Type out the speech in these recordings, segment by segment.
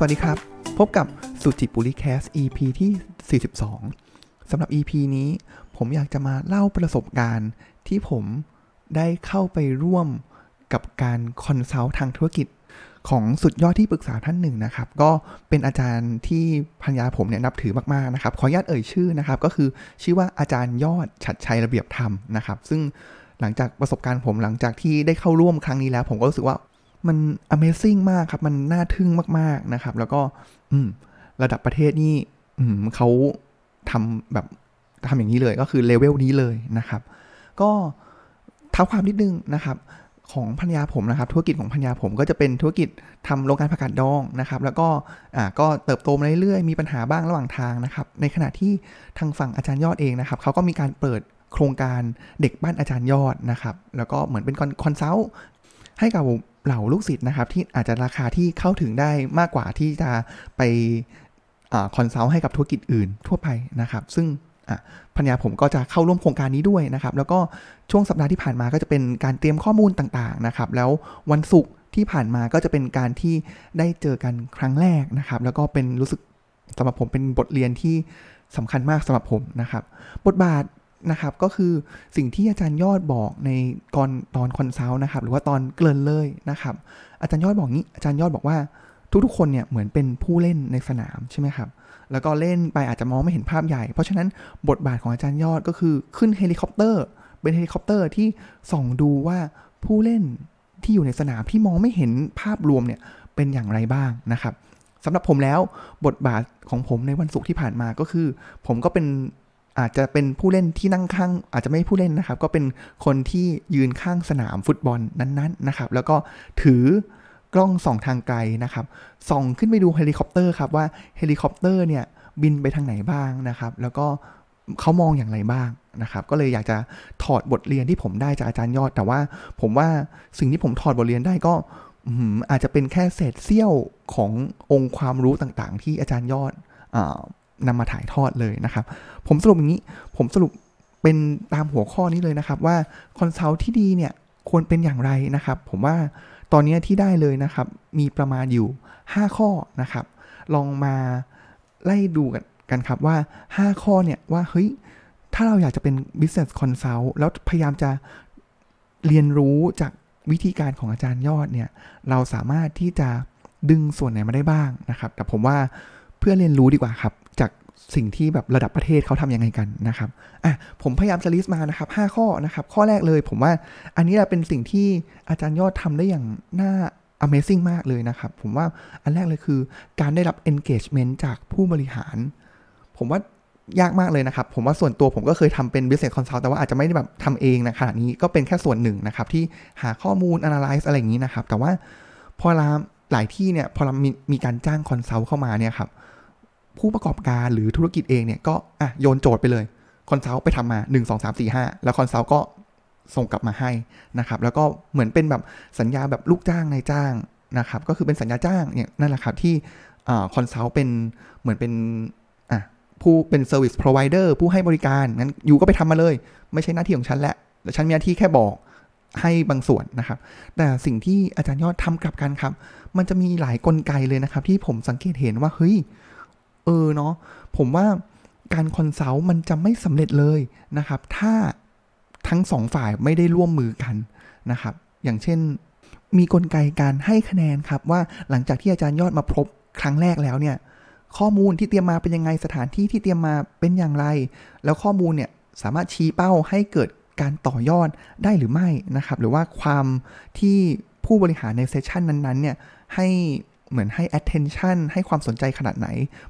สวัสดีครับ พบกับ SuJiPuLi Cast EP ที่ 42สำหรับ EP นี้ผมอยากจะมาเล่าประสบการณ์ที่ผมได้เข้าไปร่วมกับการ consult ทางธุรกิจของสุดยอดที่ปรึกษาท่านหนึ่งนะครับ ก็เป็นอาจารย์ที่ภรรยาผมเนี่ยนับถือมากๆนะครับ ขออนุญาตเอ่ยชื่อนะครับ ก็คือชื่อว่าอาจารย์ยอดฉัตรชัยระเบียบธรรมนะครับ ซึ่งหลังจากประสบการณ์ผมหลังจากที่ได้เข้าร่วมครั้งนี้แล้ว ผมก็รู้สึกว่า มัน Amazing มากครับ มันน่าทึ่งมาก ๆนะครับ แล้วก็อืระดับประเทศนี่อืเขาทำแบบทำอย่างนี้เลยก็คือเลเวลนี้เลยนะครับ ก็เท้าความนิดนึงนะครับของพัญญาผมนะครับ ธุรกิจของพัญญาผมก็จะเป็นธุรกิจทำโรงงานผักกาดดองนะครับ แล้วก็อ่าก็เติบโตมาเรื่อยๆมีปัญหาบ้างระหว่างทางนะครับ ในขณะที่ทางฝั่งอาจารย์ยอดเองนะครับเขาก็มีการเปิดโครงการเด็กบ้านอาจารย์ยอดนะครับ แล้วก็เหมือนเป็น consult ให้กับ เหล่าลูกศิษย์นะครับ ที่อาจจะราคาที่เข้าถึงได้มากกว่าที่จะไป consult ให้กับธุรกิจอื่นทั่วไปนะครับ ซึ่งภรรยาผมก็จะเข้าร่วมโครงการนี้ด้วยนะครับ แล้วก็ช่วงสัปดาห์ที่ผ่านมาก็จะเป็นการเตรียมข้อมูลต่างๆนะครับ แล้ววันศุกร์ที่ผ่านมาก็จะเป็นการที่ได้เจอกันครั้งแรกนะครับ แล้วก็เป็นรู้สึกสำหรับผมเป็นบทเรียนที่สำคัญมากสำหรับผมนะครับ บทบาท นะครับ ก็คือสิ่งที่อาจารย์ยอดบอกในกอนตอน consult นะครับ หรือว่าตอนเกริ่นเลยนะครับ อาจารย์ยอดบอกงี้ อาจารย์ยอดบอกว่าทุกๆคนเนี่ยเหมือนเป็นผู้เล่นในสนามใช่ไหมครับ แล้วก็เล่นไปอาจจะมองไม่เห็นภาพใหญ่ เพราะฉะนั้นบทบาทของอาจารย์ยอดก็คือขึ้นเฮลิคอปเตอร์ เป็นเฮลิคอปเตอร์ที่ส่องดูว่าผู้เล่นที่อยู่ในสนามที่มองไม่เห็นภาพรวมเนี่ยเป็นอย่างไรบ้างนะครับสำหรับผมแล้วบทบาทของผมในวันศุกร์ที่ผ่านมาก็คือ ผมก็เป็น อาจจะเป็นผู้เล่นที่นั่งข้าง อาจจะไม่ผู้เล่นนะครับ ก็เป็นคนที่ยืนข้างสนามฟุตบอลนั้นๆนะครับ แล้วก็ถือกล้องส่องทางไกลนะครับ ส่องขึ้นไปดูเฮลิคอปเตอร์ครับว่าเฮลิคอปเตอร์เนี่ยบินไปทางไหนบ้างนะครับ แล้วก็เขามองอย่างไรบ้างนะครับ ก็เลยอยากจะถอดบทเรียนที่ผมได้จากอาจารย์ยอด แต่ว่าผมว่าสิ่งที่ผมถอดบทเรียนได้ก็อาจจะเป็นแค่เศษเสี้ยวขององค์ความรู้ต่างๆ ที่อาจารย์ยอด นำมาถ่ายทอดเลยนะครับ ผมสรุปอย่างนี้ผมสรุปเป็นตามหัวข้อนี้เลยนะครับว่า consult ที่ดีเนี่ยควรเป็นอย่างไรนะครับ ผมว่าตอนนี้ที่ได้เลยนะครับ มีประมาณอยู่ 5 ข้อนะครับ ลองมาไล่ดูกันกันครับว่า 5 ข้อเนี่ยว่าเฮ้ยถ้าเราอยากจะเป็น business consult แล้วพยายามจะเรียนรู้จากวิธีการของอาจารย์ยอดเนี่ยเราสามารถที่จะดึงส่วนไหนมาได้บ้างนะครับ แต่ผมว่าเพื่อเรียนรู้ดีกว่าครับ สิ่งที่แบบระดับประเทศเขาทำยังไงกันนะครับอะผมพยายามจะลิสต์มานะครับ 5 ข้อนะครับ ข้อแรกเลยผมว่าอันนี้เป็นสิ่งที่อาจารย์ยอดทำได้อย่างน่า Amazing มากเลยนะครับ ผมว่าอันแรกเลยคือการได้รับ engagement จากผู้บริหาร ผมว่ายากมากเลยนะครับ ผมว่าส่วนตัวผมก็เคยทำเป็น business consult แต่ว่าอาจจะไม่ได้แบบทำเองนะขณะนี้ก็เป็นแค่ส่วนหนึ่งนะครับ ที่หาข้อมูล analyze อะไรอย่างนี้นะครับ แต่ว่าพอเราหลายที่เนี่ยพอเรามีมีการจ้าง consult เข้ามาเนี่ยครับ ผู้ประกอบการหรือธุรกิจเองเนี่ยก็อะโยนโจทย์ไปเลย consult ไปทำมา 1 2 3 4 5 แล้ว consult ก็ส่งกลับมาให้นะครับแล้วก็เหมือนเป็นแบบสัญญาแบบลูกจ้างนายจ้างนะครับก็คือเป็นสัญญาจ้างเนี่ยนั่นแหละครับที่consult เป็นเหมือนเป็นอะผู้เป็น service provider ผู้ให้บริการงั้น you ก็ไปทำมาเลย ไม่ใช่หน้าที่ของฉันแหละแต่ฉันมีหน้าที่แค่บอกให้บางส่วนนะครับ แต่สิ่งที่อาจารย์ยอดทำกลับกันครับ มันจะมีหลายกลไกเลยนะครับ ที่ผมสังเกตเห็นว่าเฮ้ย เออเนาะผมว่าการ consult มันจะไม่สำเร็จเลยนะครับ ถ้าทั้งสองฝ่ายไม่ได้ร่วมมือกันนะครับ อย่างเช่นมีกลไกการให้คะแนนครับ ว่าหลังจากที่อาจารย์ยอดมาพบครั้งแรกแล้วเนี่ย ข้อมูลที่เตรียมมาเป็นยังไงสถานที่ที่เตรียมมาเป็นอย่างไร แล้วข้อมูลเนี่ยสามารถชี้เป้าให้เกิดการต่อยอดได้หรือไม่นะครับ หรือว่าความที่ผู้บริหารในเซสชันนั้นๆเนี่ยให้ เหมือนให้ attention ให้ความสนใจขนาดไหน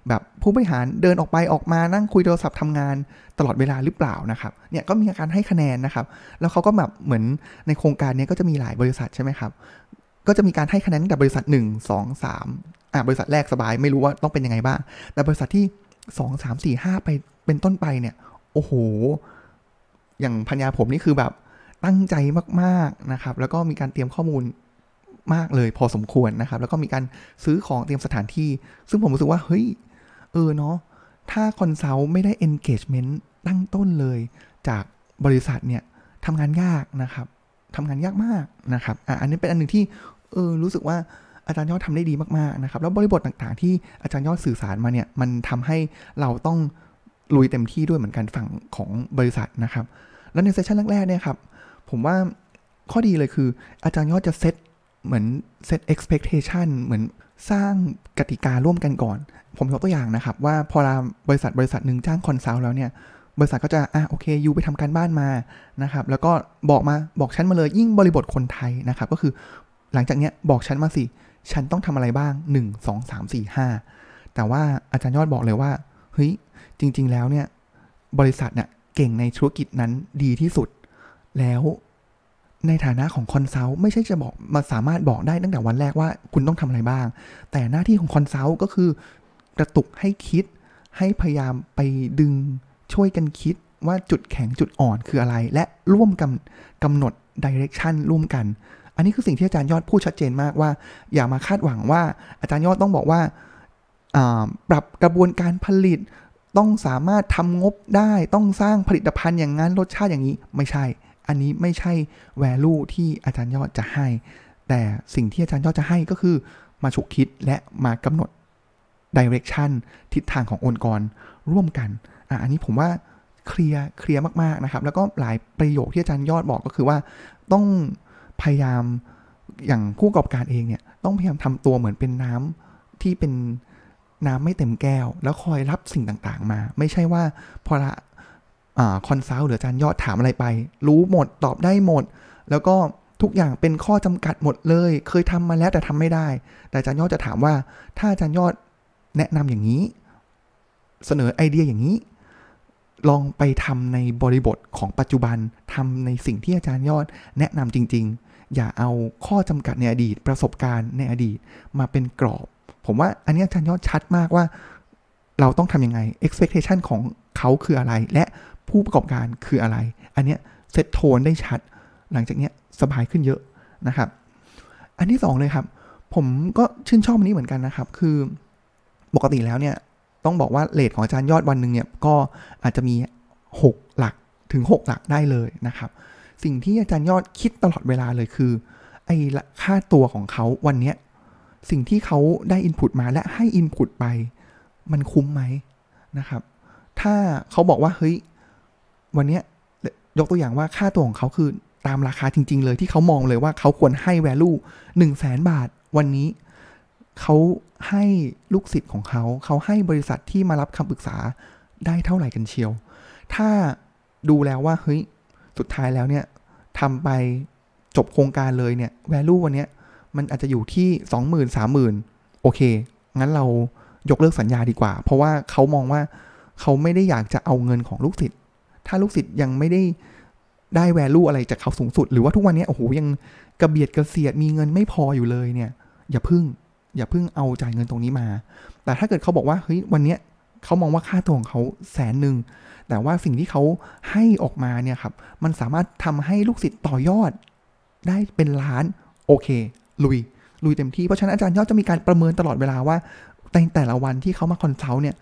แบบผู้บริหารเดินออกไปออกมานั่งคุยโทรศัพท์ทำงานตลอดเวลาหรือเปล่านะครับเนี่ยก็มีการให้คะแนนนะครับ แล้วเขาก็แบบเหมือนในโครงการนี้ก็จะมีหลายบริษัทใช่ไหมครับก็จะมีการให้คะแนนแต่บริษัท 1 2 3อ่าบริษัทแรกสบายไม่รู้ว่าต้องเป็นยังไงบ้าง แต่บริษัทที่ 2 3 4 5 ไปเป็นต้นไปเนี่ยโอ้โห อย่างพัญญาผมนี่คือแบบตั้งใจมากๆนะครับ แล้วก็มีการเตรียมข้อมูล มากเลยพอสมควรนะครับ แล้วก็มีการซื้อของเตรียมสถานที่ ซึ่งผมรู้สึกว่าเฮ้ยเออเนาะถ้าคอนซัลท์ไม่ได้ engagement ตั้งต้นเลย จากบริษัทเนี่ยทำงานยากนะครับทำงานยากมากนะครับอะอันนี้เป็นอันหนึ่งที่เออรู้สึกว่าอาจารย์ยอดทำได้ดีมากๆนะครับ แล้วบริบทต่างๆ ที่อาจารย์ยอดสื่อสารมาเนี่ยมันทำให้เราต้องลุยเต็มที่ด้วยเหมือนกันฝั่งของบริษัทนะครับ แล้วในเซสชันแรกๆเนี่ยครับผมว่าข้อดีเลยคืออาจารย์ยอดจะเซต เหมือนเซต expectation เหมือนสร้างกติการ่วมกันก่อน ผมยกตัวอย่างนะครับ ว่าพอเราบริษัทบริษัทหนึ่งจ้าง consult แล้วเนี่ย บริษัทก็จะ อะโอเค you ไปทำการบ้านมานะครับ แล้วก็บอกมาบอกฉันมาเลยยิ่งบริบทคนไทยนะครับ ก็คือหลังจากเนี้ยบอกฉันมาสิ ฉันต้องทำอะไรบ้าง 1 2 3 4 5 แต่ว่าอาจารย์ยอดบอกเลยว่า เฮ้ย จริง ๆ แล้วเนี่ย บริษัทเนี่ยเก่งในธุรกิจนั้นดีที่สุด แล้ว ในฐานะของ consult ไม่ใช่จะบอกมาสามารถบอกได้ตั้งแต่วันแรกว่าคุณต้องทำอะไรบ้าง แต่หน้าที่ของ consult ก็คือกระตุกให้คิด ให้พยายามไปดึงช่วยกันคิดว่าจุดแข็งจุดอ่อนคืออะไร และร่วมกันกำหนด direction ร่วมกัน อันนี้คือสิ่งที่อาจารย์ยอดพูดชัดเจนมากว่า อย่ามาคาดหวังว่าอาจารย์ยอดต้องบอกว่าปรับกระบวนการผลิต ต้องสามารถทำงบได้ ต้องสร้างผลิตภัณฑ์อย่างนั้นรสชาติอย่างนี้ไม่ใช่ อันนี้ไม่ใช่ value ที่อาจารย์ยอดจะให้ แต่สิ่งที่อาจารย์ยอดจะให้ก็คือมาฉุกคิดและมากำหนด direction ทิศทางขององค์กรร่วมกันอะอันนี้ผมว่าเคลียร์เคลียร์มากๆนะครับ แล้วก็หลายประโยคที่อาจารย์ยอดบอกก็คือว่าต้องพยายามอย่างผู้ประกอบการเองเนี่ยต้องพยายามทำตัวเหมือนเป็นน้ำที่เป็นน้ำไม่เต็มแก้ว แล้วคอยรับสิ่งต่างๆมา ไม่ใช่ว่าพอละ consult หรืออาจารย์ยอดถามอะไรไป รู้หมดตอบได้หมด แล้วก็ทุกอย่างเป็นข้อจำกัดหมดเลย เคยทำมาแล้วแต่ทำไม่ได้ แต่อาจารย์ยอดจะถามว่า ถ้าอาจารย์ยอดแนะนำอย่างนี้ เสนอไอเดียอย่างนี้ ลองไปทำในบริบทของปัจจุบันทำในสิ่งที่อาจารย์ยอดแนะนำจริง ๆ อย่าเอาข้อจำกัดในอดีต ประสบการณ์ในอดีตมาเป็นกรอบ ผมว่าอันนี้อาจารย์ยอดชัดมากว่า เราต้องทำยังไง expectation ของเขาคืออะไรและ ผู้ประกอบการคืออะไร อันเนี้ยเซตโทนได้ชัด หลังจากเนี้ยสบายขึ้นเยอะนะครับ อันที่ 2 เลยครับ ผมก็ชื่นชอบอันนี้เหมือนกันนะครับ คือปกติแล้วเนี่ยต้องบอกว่าเลทของอาจารย์ยอดวันหนึ่งเนี่ยก็อาจจะมี 6 หลักถึง 6 หลักได้เลยนะครับ สิ่งที่อาจารย์ยอดคิดตลอดเวลาเลยคือไอ้ค่าตัวของเขาวันเนี้ยสิ่งที่เขาได้อินพุตมาและให้อินพุตไป มันคุ้มไหมนะครับ ถ้าเขาบอกว่าเฮ้ย วันนี้ยกตัวอย่างว่าค่าตัวของเขาคือตามราคาจริง ๆ เลยที่เขามองเลยว่าเขาควรให้ value 1 0 0 0 0แสนบาท วันนี้เขาให้ลูกศิษย์ของเขา เขาให้บริษัทที่มารับคำปรึกษาได้เท่าไหร่กันเชียว ถ้าดูแล้วว่าเฮ้ยสุดท้ายแล้วเนี่ยทำไปจบโครงการเลยเนี่ย value วันนี้มันอาจจะอยู่ที่สองหมื่นสามหมื่นโอเค งั้นเรายกเลิกสัญญาดีกว่า เพราะว่าเขามองว่าเขาไม่ได้อยากจะเอาเงินของลูกศิษย์ ถ้าลูกศิษย์ยังไม่ได้ได้ value อะไรจากเขาสูงสุด หรือว่าทุกวันนี้โอ้โหยังกระเบียดกระเสียดมีเงินไม่พออยู่เลยเนี่ย อย่าพึ่ง อย่าพิ่งเอาจ่ายเงินตรงนี้มา แต่ถ้าเกิดเขาบอกว่าเฮ้ยวันเนี้ยเขามองว่าค่าตัวของเขาแสนหนึ่งแต่ว่าสิ่งที่เขาให้ออกมาเนี่ยครับ มันสามารถทำให้ลูกศิษย์ต่อยอด ได้เป็นล้านโอเค ลุย ลุยเต็มที่เพราะฉะนั้นอาจารย์ยอดจะมีการประเมินตลอดเวลาว่าในแต่ละวันที่เขามา consult เนี่ย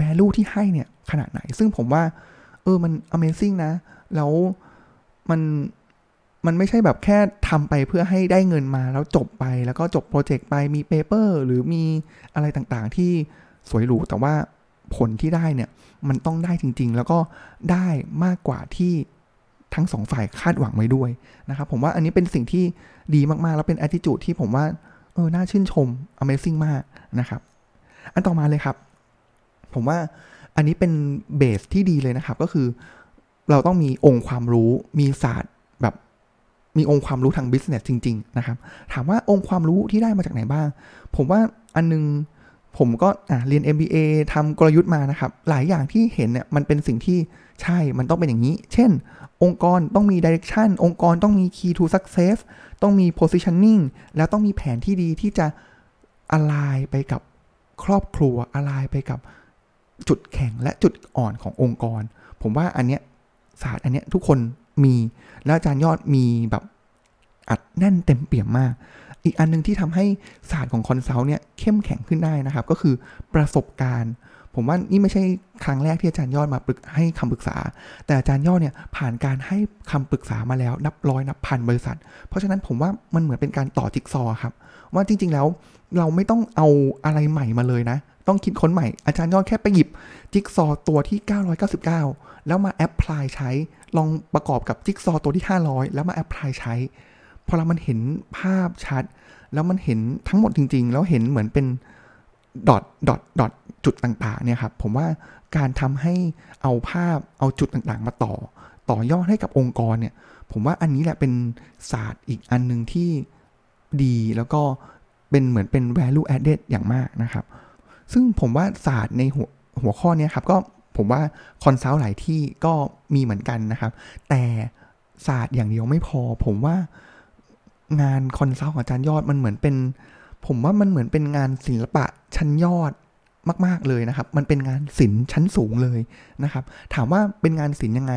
value ที่ให้เนี่ยขนาดไหน ซึ่งผมว่า เออมัน amazing นะ แล้วมันมันไม่ใช่แบบแค่ทำไปเพื่อให้ได้เงินมาแล้วจบไปแล้วก็จบโปรเจกต์ไปมี paper หรือมีอะไรต่างๆ ที่สวยหรูแต่ว่าผลที่ได้เนี่ย มันต้องได้จริง ๆ แล้วก็ได้มากกว่าที่ทั้งสองฝ่ายคาดหวังไว้ด้วยนะครับ ผมว่าอันนี้เป็นสิ่งที่ดีมากๆ แล้วเป็น attitude ที่ผมว่าเออน่าชื่นชม amazing มากนะครับ อันต่อมาเลยครับ ผมว่า อันนี้เป็น base ที่ดีเลยนะครับ ก็คือเราต้องมีองค์ความรู้มีศาสตร์แบบมีองค์ความรู้ทาง business จริง ๆ นะครับ ถามว่าองค์ความรู้ที่ได้มาจากไหนบ้าง ผมว่าอันนึงผมก็เรียน MBA ทำกลยุทธ์มานะครับ หลายอย่างที่เห็นเนี่ยมันเป็นสิ่งที่ใช่ มันต้องเป็นอย่างนี้ เช่น องค์กรต้องมี direction องค์กรต้องมี key to success ต้องมี positioning แล้วต้องมีแผนที่ดีที่จะอะไรไปกับครอบครัวอะไรไปกับ จุดแข็งและจุดอ่อนขององค์กร ผมว่าอันเนี้ยศาสตร์อันเนี้ยทุกคนมีแล้วอาจารย์ยอดมีแบบอัดแน่นเต็มเปี่ยมมาก อีกอันนึงที่ทำให้ศาสตร์ของ consult เนี่ยเข้มแข็งขึ้นได้นะครับ ก็คือประสบการณ์ ผมว่านี่ไม่ใช่ครั้งแรกที่อาจารย์ยอดมาปรึกให้คำปรึกษา แต่อาจารย์ยอดเนี่ยผ่านการให้คำปรึกษามาแล้วนับร้อยนับพันบริษัท เพราะฉะนั้นผมว่ามันเหมือนเป็นการต่อจิ๊กซอว์ครับ ว่าจริง ๆแล้วเราไม่ต้องเอาอะไรใหม่มาเลยนะ ต้องคิดค้นใหม่ อาจารย์ยอดแค่ไปหยิบจิ๊กซอว์ตัวที่ 999 แล้วมาแอปพลายใช้ ลองประกอบกับจิ๊กซอว์ตัวที่ 500 แล้วมาแอปพลายใช้ พอเรามันเห็นภาพชัด แล้วมันเห็นทั้งหมดจริง ๆ แล้วเห็นเหมือนเป็นดอทดอทดอทจุดต่างๆเนี่ยครับผมว่าการทำให้เอาภาพเอาจุดต่างๆ มาต่อ ต่อยอดให้กับองค์กรเนี่ย ผมว่าอันนี้แหละเป็นศาสตร์อีกอันหนึ่งที่ดีแล้วก็เป็นเหมือนเป็น value added อย่างมากนะครับ ซึ่งผมว่าศาสตร์ในหัวหัวข้อนี้ครับก็ผมว่า consult หลายที่ก็มีเหมือนกันนะครับ แต่ศาสตร์อย่างเดียวไม่พอ ผมว่างาน consult ของอาจารย์ยอดมันเหมือนเป็น ผมว่ามันเหมือนเป็นงานศิลปะชั้นยอดมาก ๆ เลยนะครับ มันเป็นงานศิลป์ชั้นสูงเลยนะครับ ถามว่าเป็นงานศิลป์ยังไง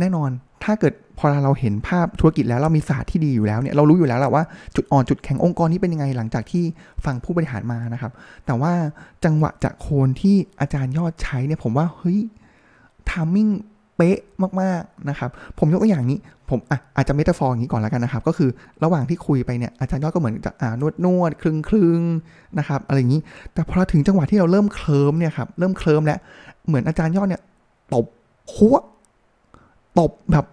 แน่นอน ถ้าเกิดพอเราเห็นภาพธุรกิจแล้วเรามีศาสตร์ที่ดีอยู่แล้วเนี่ยเรารู้อยู่แล้วแหละว่าจุดอ่อนจุดแข็งองค์กรนี้เป็นยังไงหลังจากที่ฟังผู้บริหารมานะครับ แต่ว่าจังหวะจะโคนที่อาจารย์ยอดใช้เนี่ยผมว่าเฮ้ย timing เป๊ะมากๆนะครับ ผมยกตัวอย่างนี้ ผมอะอาจจะ metaphor อย่างนี้ก่อนแล้วกันนะครับ ก็คือระหว่างที่คุยไปเนี่ยอาจารย์ยอดก็เหมือนจะอ่านวดนวดคลึงคลึงนะครับอะไรอย่างนี้ แต่พอถึงจังหวะที่เราเริ่มเคลิ้มเนี่ยครับเริ่มเคลิ้มแล้วเหมือนอาจารย์ยอดเนี่ยตบหัว ตบแบบ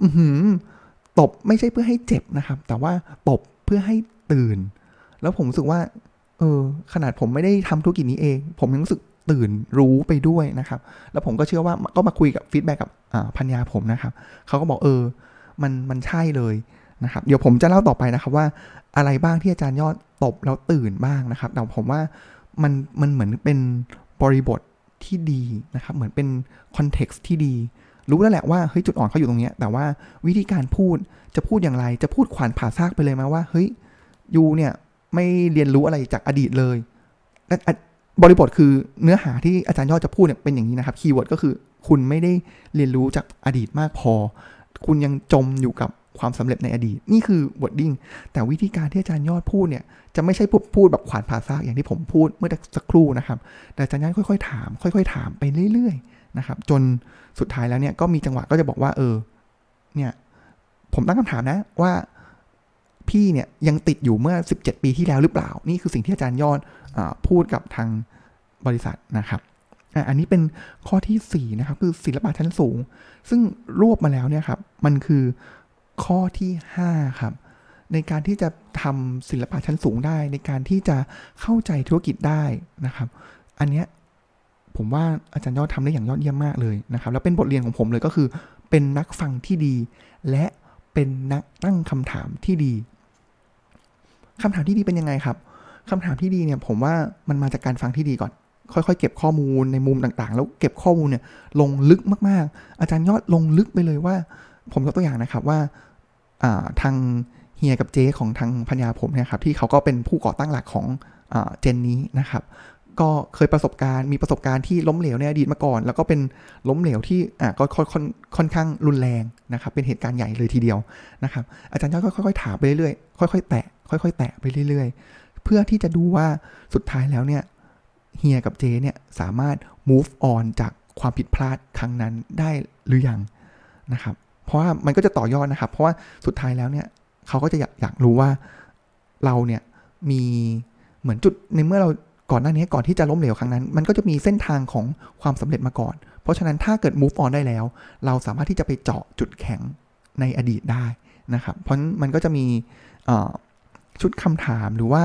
ตบไม่ใช่เพื่อให้เจ็บนะครับ แต่ว่าตบเพื่อให้ตื่น แล้วผมรู้สึกว่า เออ ขนาดผมไม่ได้ทำธุรกิจนี้เอง ผมยังรู้สึกตื่นรู้ไปด้วยนะครับ แล้วผมก็เชื่อว่าก็มาคุยกับ feedback กับภรรยาผมนะครับเขาก็บอกเออ มันมันใช่เลยนะครับ เดี๋ยวผมจะเล่าต่อไปนะครับว่าอะไรบ้างที่อาจารย์ยอดตบแล้วตื่นบ้างนะครับ แต่ผมว่ามันมันเหมือนเป็นบริบทที่ดีนะครับ เหมือนเป็น context ที่ดี รู้แล้วแหละว่าเฮ้ยจุดอ่อนเขาอยู่ตรงนี้แต่ว่าวิธีการพูดจะพูดอย่างไร จะพูดขวานผ่าซากไปเลยไหมว่า เฮ้ย you เนี่ยไม่เรียนรู้อะไรจากอดีตเลยบริบทคือเนื้อหาที่อาจารย์ยอดจะพูดเนี่ยเป็นอย่างนี้นะครับ keyword ก็คือ คุณไม่ได้เรียนรู้จากอดีตมากพอ คุณยังจมอยู่กับความสำเร็จในอดีต นี่คือ wording แต่วิธีการที่อาจารย์ยอดพูดเนี่ยจะไม่ใช่พูดแบบขวานผ่าซากอย่างที่ผมพูดเมื่อสักครู่นะครับ แต่อาจารย์ยอดค่อยๆถาม ค่อย ๆ ถามไปเรื่อย ๆ นะครับ จนสุดท้ายแล้วเนี่ยก็มีจังหวะก็จะบอกว่าเออ เนี่ยผมตั้งคำถามนะว่าพี่เนี่ยยังติดอยู่เมื่อ 17 ปีที่แล้วหรือเปล่า นี่คือสิ่งที่อาจารย์ยอดอพูดกับทางบริษัทนะครับอันนี้เป็นข้อที่ 4 นะครับ คือศิลปะชั้นสูง ซึ่งรวบมาแล้วเนี่ยครับ มันคือข้อที่ 5 ครับ ในการที่จะทำศิลปะชั้นสูงได้ ในการที่จะเข้าใจธุรกิจได้นะครับ อันเนี้ย ผมว่าอาจารย์ยอดทำได้อย่างยอดเยี่ยมมากเลยนะครับแล้วเป็นบทเรียนของผมเลยก็คือ เป็นนักฟังที่ดี และเป็นนักตั้งคำถามที่ดีคำถามที่ดีเป็นยังไงครับคำถามที่ดีเนี่ยผมว่ามันมาจากการฟังที่ดีก่อน ค่อยๆ เก็บข้อมูลในมุมต่างๆ แล้วเก็บข้อมูลเนี่ยลงลึกมากๆ อาจารย์ยอดลงลึกไปเลยว่า ผมยกตัวอย่างนะครับว่าทางเฮียกับเจของทางพัญญาผมเนี่ยครับที่เขาก็เป็นผู้ก่อตั้งหลักของเจนนี้นะครับ ก็เคยประสบการณ์มีประสบการณ์ที่ล้มเหลวในอดีตมาก่อน แล้วก็เป็นล้มเหลวที่อ่าก็ค่อนค่อนข้างรุนแรงนะครับ เป็นเหตุการณ์ใหญ่เลยทีเดียวนะครับ อาจารย์ยอดค่อยๆถามไปเรื่อยๆค่อยๆแตะค่อย ๆ แตะไปเรื่อย ๆ เพื่อที่จะดูว่าสุดท้ายแล้วเนี่ยเฮียกับเจเนี่ยสามารถ move on จากความผิดพลาดครั้งนั้นได้หรือยังนะครับ เพราะว่ามันก็จะต่อยอดนะครับ เพราะว่าสุดท้ายแล้วเนี่ยเขาก็จะอยากอยากรู้ว่าเราเนี่ยมีเหมือนจุดในเมื่อเรา ก่อนหน้านี้ก่อนที่จะล้มเหลวครั้งนั้น มันก็จะมีเส้นทางของความสำเร็จมาก่อน เพราะฉะนั้นถ้าเกิด move on ได้แล้ว เราสามารถที่จะไปเจาะจุดแข็งในอดีตได้นะครับ เพราะมันก็จะมีชุดคำถามหรือว่า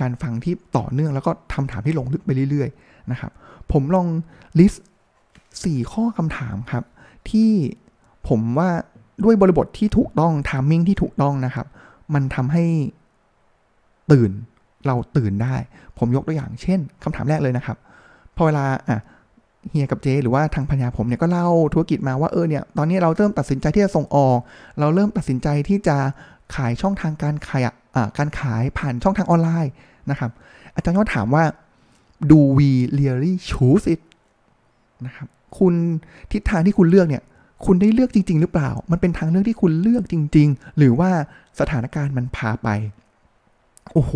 การฟังที่ต่อเนื่องแล้วก็คำถามที่ลงลึกไปเรื่อยๆนะครับ ผมลองลิสต์สี่ข้อคำถามครับ ที่ผมว่าด้วยบริบทที่ถูกต้องทามมิ่งที่ถูกต้องนะครับ มันทำให้ตื่น เราตื่นได้ ผมยกตัวอย่างเช่นคำถามแรกเลยนะครับพอเวลาอะเฮียกับเจหรือว่าทางพญาผมเนี่ยก็เล่าธุรกิจมาว่าเออเนี่ยตอนนี้เราเริ่มตัดสินใจที่จะส่งออก เราเริ่มตัดสินใจที่จะขายช่องทางการขายการขายผ่านช่องทางออนไลน์นะครับ อาจารย์ยอดถามว่า do we really choose it นะครับคุณทิศทางที่คุณเลือกเนี่ย คุณได้เลือกจริง ๆ หรือเปล่า มันเป็นทางเลือกที่คุณเลือกจริง ๆ หรือว่าสถานการณ์มันพาไป โอ้โห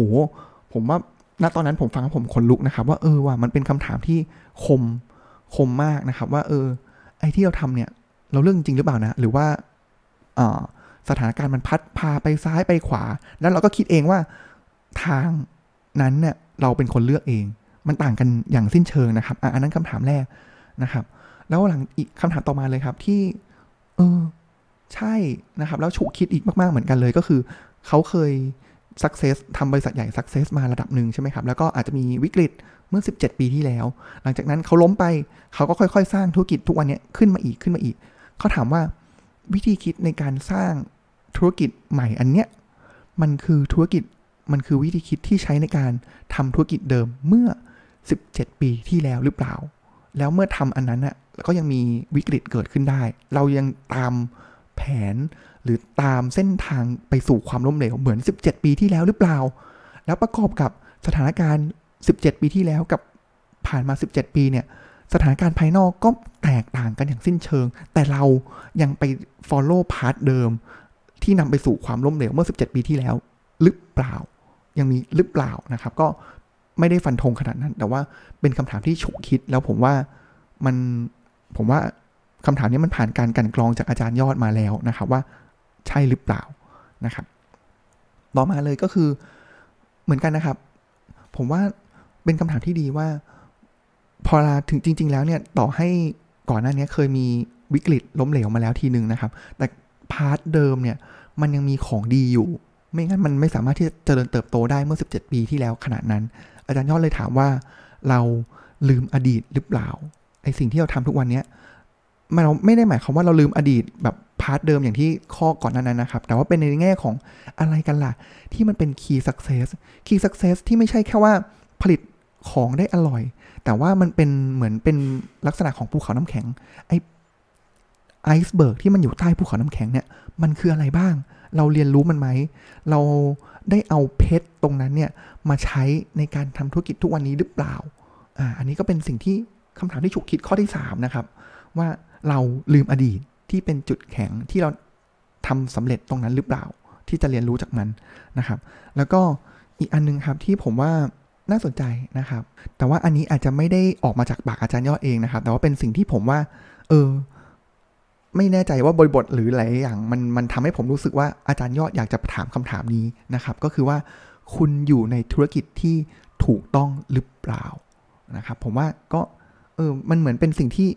ผมว่าณตอนนั้นผมฟังผมขนลุกนะครับ ว่าเออว่ามันเป็นคำถามที่คมคมมากนะครับ ว่าเออ ไอ้ที่เราทำเนี่ย เราเรื่องจริงหรือเปล่านะ หรือว่าสถานการณ์มันพัดพาไปซ้ายไปขวา แล้วเราก็คิดเองว่าทางนั้นเนี่ยเราเป็นคนเลือกเอง มันต่างกันอย่างสิ้นเชิงนะครับอันนั้นคำถามแรกนะครับ แล้วหลังอีกคำถามต่อมาเลยครับที่ เออ ใช่นะครับ แล้วฉุกคิดอีกมากๆเหมือนกันเลยก็คือเขาเคย s u c c e s ทำบริษัทใหญ่ success มาระดับหนึ่งใช่ไหมครับ แล้วก็อาจจะมีวิกฤตเมื่อ 17 ปีที่แล้ว หลังจากนั้นเขาล้มไปเขาก็ค่อยๆ สร้างธุรกิจทุกวันนี้ขึ้นมาอีกขึ้นมาอีก เขาถามว่าวิธีคิดในการสร้างธุรกิจใหม่อันเนี้ยมันคือธุรกิจมันคือวิธีคิดที่ใช้ในการทำธุรกิจเดิมเมื่อ 17 ปีที่แล้วหรือเปล่า แล้วเมื่อทำอันนั้นน่ะก็ยังมีวิกฤตเกิดขึ้นได้ เรายังตามแผน หรือตามเส้นทางไปสู่ความล้มเหลวเหมือน 17 ปีที่แล้วหรือเปล่า แล้วประกอบกับสถานการณ์ 17 ปีที่แล้วกับผ่านมา 17 ปีเนี่ยสถานการณ์ภายนอกก็แตกต่างกันอย่างสิ้นเชิง แต่เรายังไป follow path เดิม ที่นำไปสู่ความล้มเหลวเมื่อ 17 ปีที่แล้ว หรือเปล่า ยังมีหรือเปล่านะครับ ก็ไม่ได้ฟันธงขนาดนั้น แต่ว่าเป็นคำถามที่ฉุกคิด แล้วผมว่ามันผมว่าคำถามนี้มันผ่านการกันกรองจากอาจารย์ยอดมาแล้วนะครับ ว่า ใช่หรือเปล่านะครับ ต่อมาเลยก็คือเหมือนกันนะครับ ผมว่าเป็นคำถามที่ดีว่า พอลาถึงจริง ๆ แล้วเนี่ยต่อให้ก่อนหน้านี้เคยมีวิกฤตล้มเหลวมาแล้วทีหนึ่งนะครับ แต่พาร์ทเดิมเนี่ยมันยังมีของดีอยู่ ไม่งั้นมันไม่สามารถที่จะเจริญเติบโตได้เมื่อ 17 ปีที่แล้วขนาดนั้น อาจารย์ยอดเลยถามว่าเราลืมอดีตหรือเปล่าไอสิ่งที่เราทำทุกวันนี้มันไม่ได้หมายความว่าเราลืมอดีตแบบ path เดิมอย่างที่ข้อก่อนนั้นนะครับ แต่ว่าเป็นในแง่ของอะไรกันล่ะ ที่มันเป็น key success key success ที่ไม่ใช่แค่ว่าผลิตของได้อร่อย แต่ว่ามันเป็นเหมือนเป็นลักษณะของภูเขาน้ำแข็งไอ iceberg ที่มันอยู่ใต้ภูเขาน้ำแข็งเนี่ย มันคืออะไรบ้าง เราเรียนรู้มันไหม เราได้เอาเพชรตรงนั้นเนี่ยมาใช้ในการทำธุรกิจทุกวันนี้หรือเปล่า อ่า อันนี้ก็เป็นสิ่งที่คำถามที่ฉุกคิดข้อที่3นะครับว่าเราลืมอดีต ที่เป็นจุดแข็งที่เราทำสำเร็จตรงนั้นหรือเปล่า ที่จะเรียนรู้จากมันนะครับ แล้วก็อีกอันนึงครับที่ผมว่าน่าสนใจนะครับ แต่ว่าอันนี้อาจจะไม่ได้ออกมาจากปากอาจารย์ยอดเองนะครับ แต่ว่าเป็นสิ่งที่ผมว่า เออ ไม่แน่ใจว่าบริบทหรือหลายอย่างมันมันทำให้ผมรู้สึกว่าอาจารย์ยอดอยากจะถามคำถามนี้นะครับ ก็คือว่าคุณอยู่ในธุรกิจที่ถูกต้องหรือเปล่านะครับ ผมว่าก็เออมันเหมือนเป็นสิ่งที่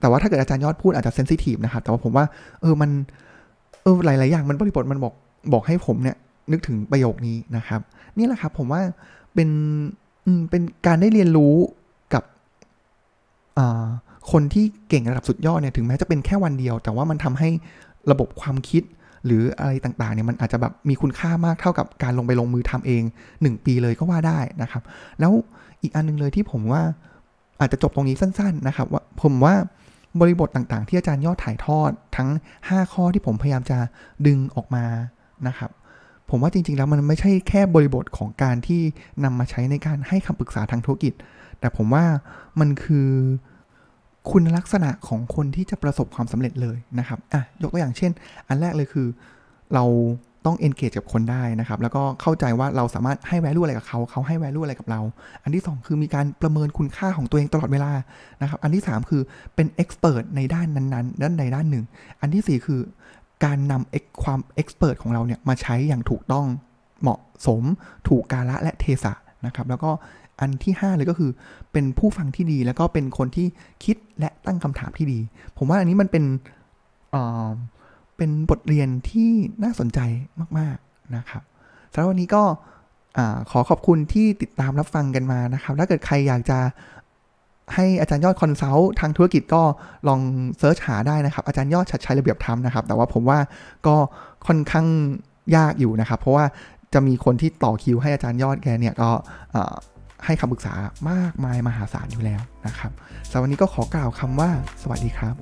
แต่ว่าถ้าเกิดอาจารย์ยอดพูดอาจจะเซนซิทีฟนะครับแต่ว่าผมว่า เออมันเออหลาย ๆ อย่างมันบริบทมันบอกบอกให้ผมเนี่ย นึกถึงประโยคนี้นะครับ นี่แหละครับผมว่าเป็นเป็นการได้เรียนรู้กับคนที่เก่งระดับสุดยอดเนี่ยถึงแม้จะเป็นแค่วันเดียว แต่ว่ามันทำให้ระบบความคิดหรืออะไรต่างๆเนี่ยมันอาจจะแบบมีคุณค่ามากเท่ากับการลงไปลงมือทำเอง 1 ปีเลยก็ว่าได้นะครับ แล้วอีกอันนึงเลยที่ผมว่าอาจจะจบตรงนี้สั้น ๆ นะครับ ว่าผมว่า บริบทต่างๆ ที่อาจารย์ยอดถ่ายทอดทั้ง 5 ข้อที่ผมพยายามจะดึงออกมานะครับ ผมว่าจริงๆแล้วมันไม่ใช่แค่บริบทของการที่นำมาใช้ในการให้คำปรึกษาทางธุรกิจ แต่ผมว่ามันคือคุณลักษณะของคนที่จะประสบความสำเร็จเลยนะครับอะยกตัวอย่างเช่น อันแรกเลยคือเรา ต้อง engage กับคนได้นะครับ แล้วก็เข้าใจว่าเราสามารถให้ value อะไรกับเขา เขาให้ value อะไรกับเรา อันที่ 2 คือมีการประเมินคุณค่าของตัวเองตลอดเวลานะครับ อันที่ 3 คือเป็น expert ในด้านนั้นๆ ด้านใดด้านหนึ่ง อันที่ 4 คือการนำความ expert ของเราเนี่ยมาใช้อย่างถูกต้องเหมาะสม ถูกกาละและเทศะนะครับ แล้วก็อันที่ 5 เลยก็คือเป็นผู้ฟังที่ดี แล้วก็เป็นคนที่คิดและตั้งคำถามที่ดี ผมว่าอันนี้มันเป็น เป็นบทเรียนที่น่าสนใจมากๆนะครับสำหรับวันนี้ก็ขอขอบคุณที่ติดตามรับฟังกันมานะครับ ถ้าเกิดใครอยากจะให้อาจารย์ยอด consult ทางธุรกิจก็ลอง search หาได้นะครับ อาจารย์ยอดชัดชัยระเบียบธรรมนะครับ แต่ว่าผมว่าก็ค่อนข้างยากอยู่นะครับ เพราะว่าจะมีคนที่ต่อคิวให้อาจารย์ยอดแกเนี่ยก็ให้คำปรึกษามากมายมหาศาลอยู่แล้วนะครับสำหรับวันนี้ก็ขอกล่าวคำว่า สวัสดีครับ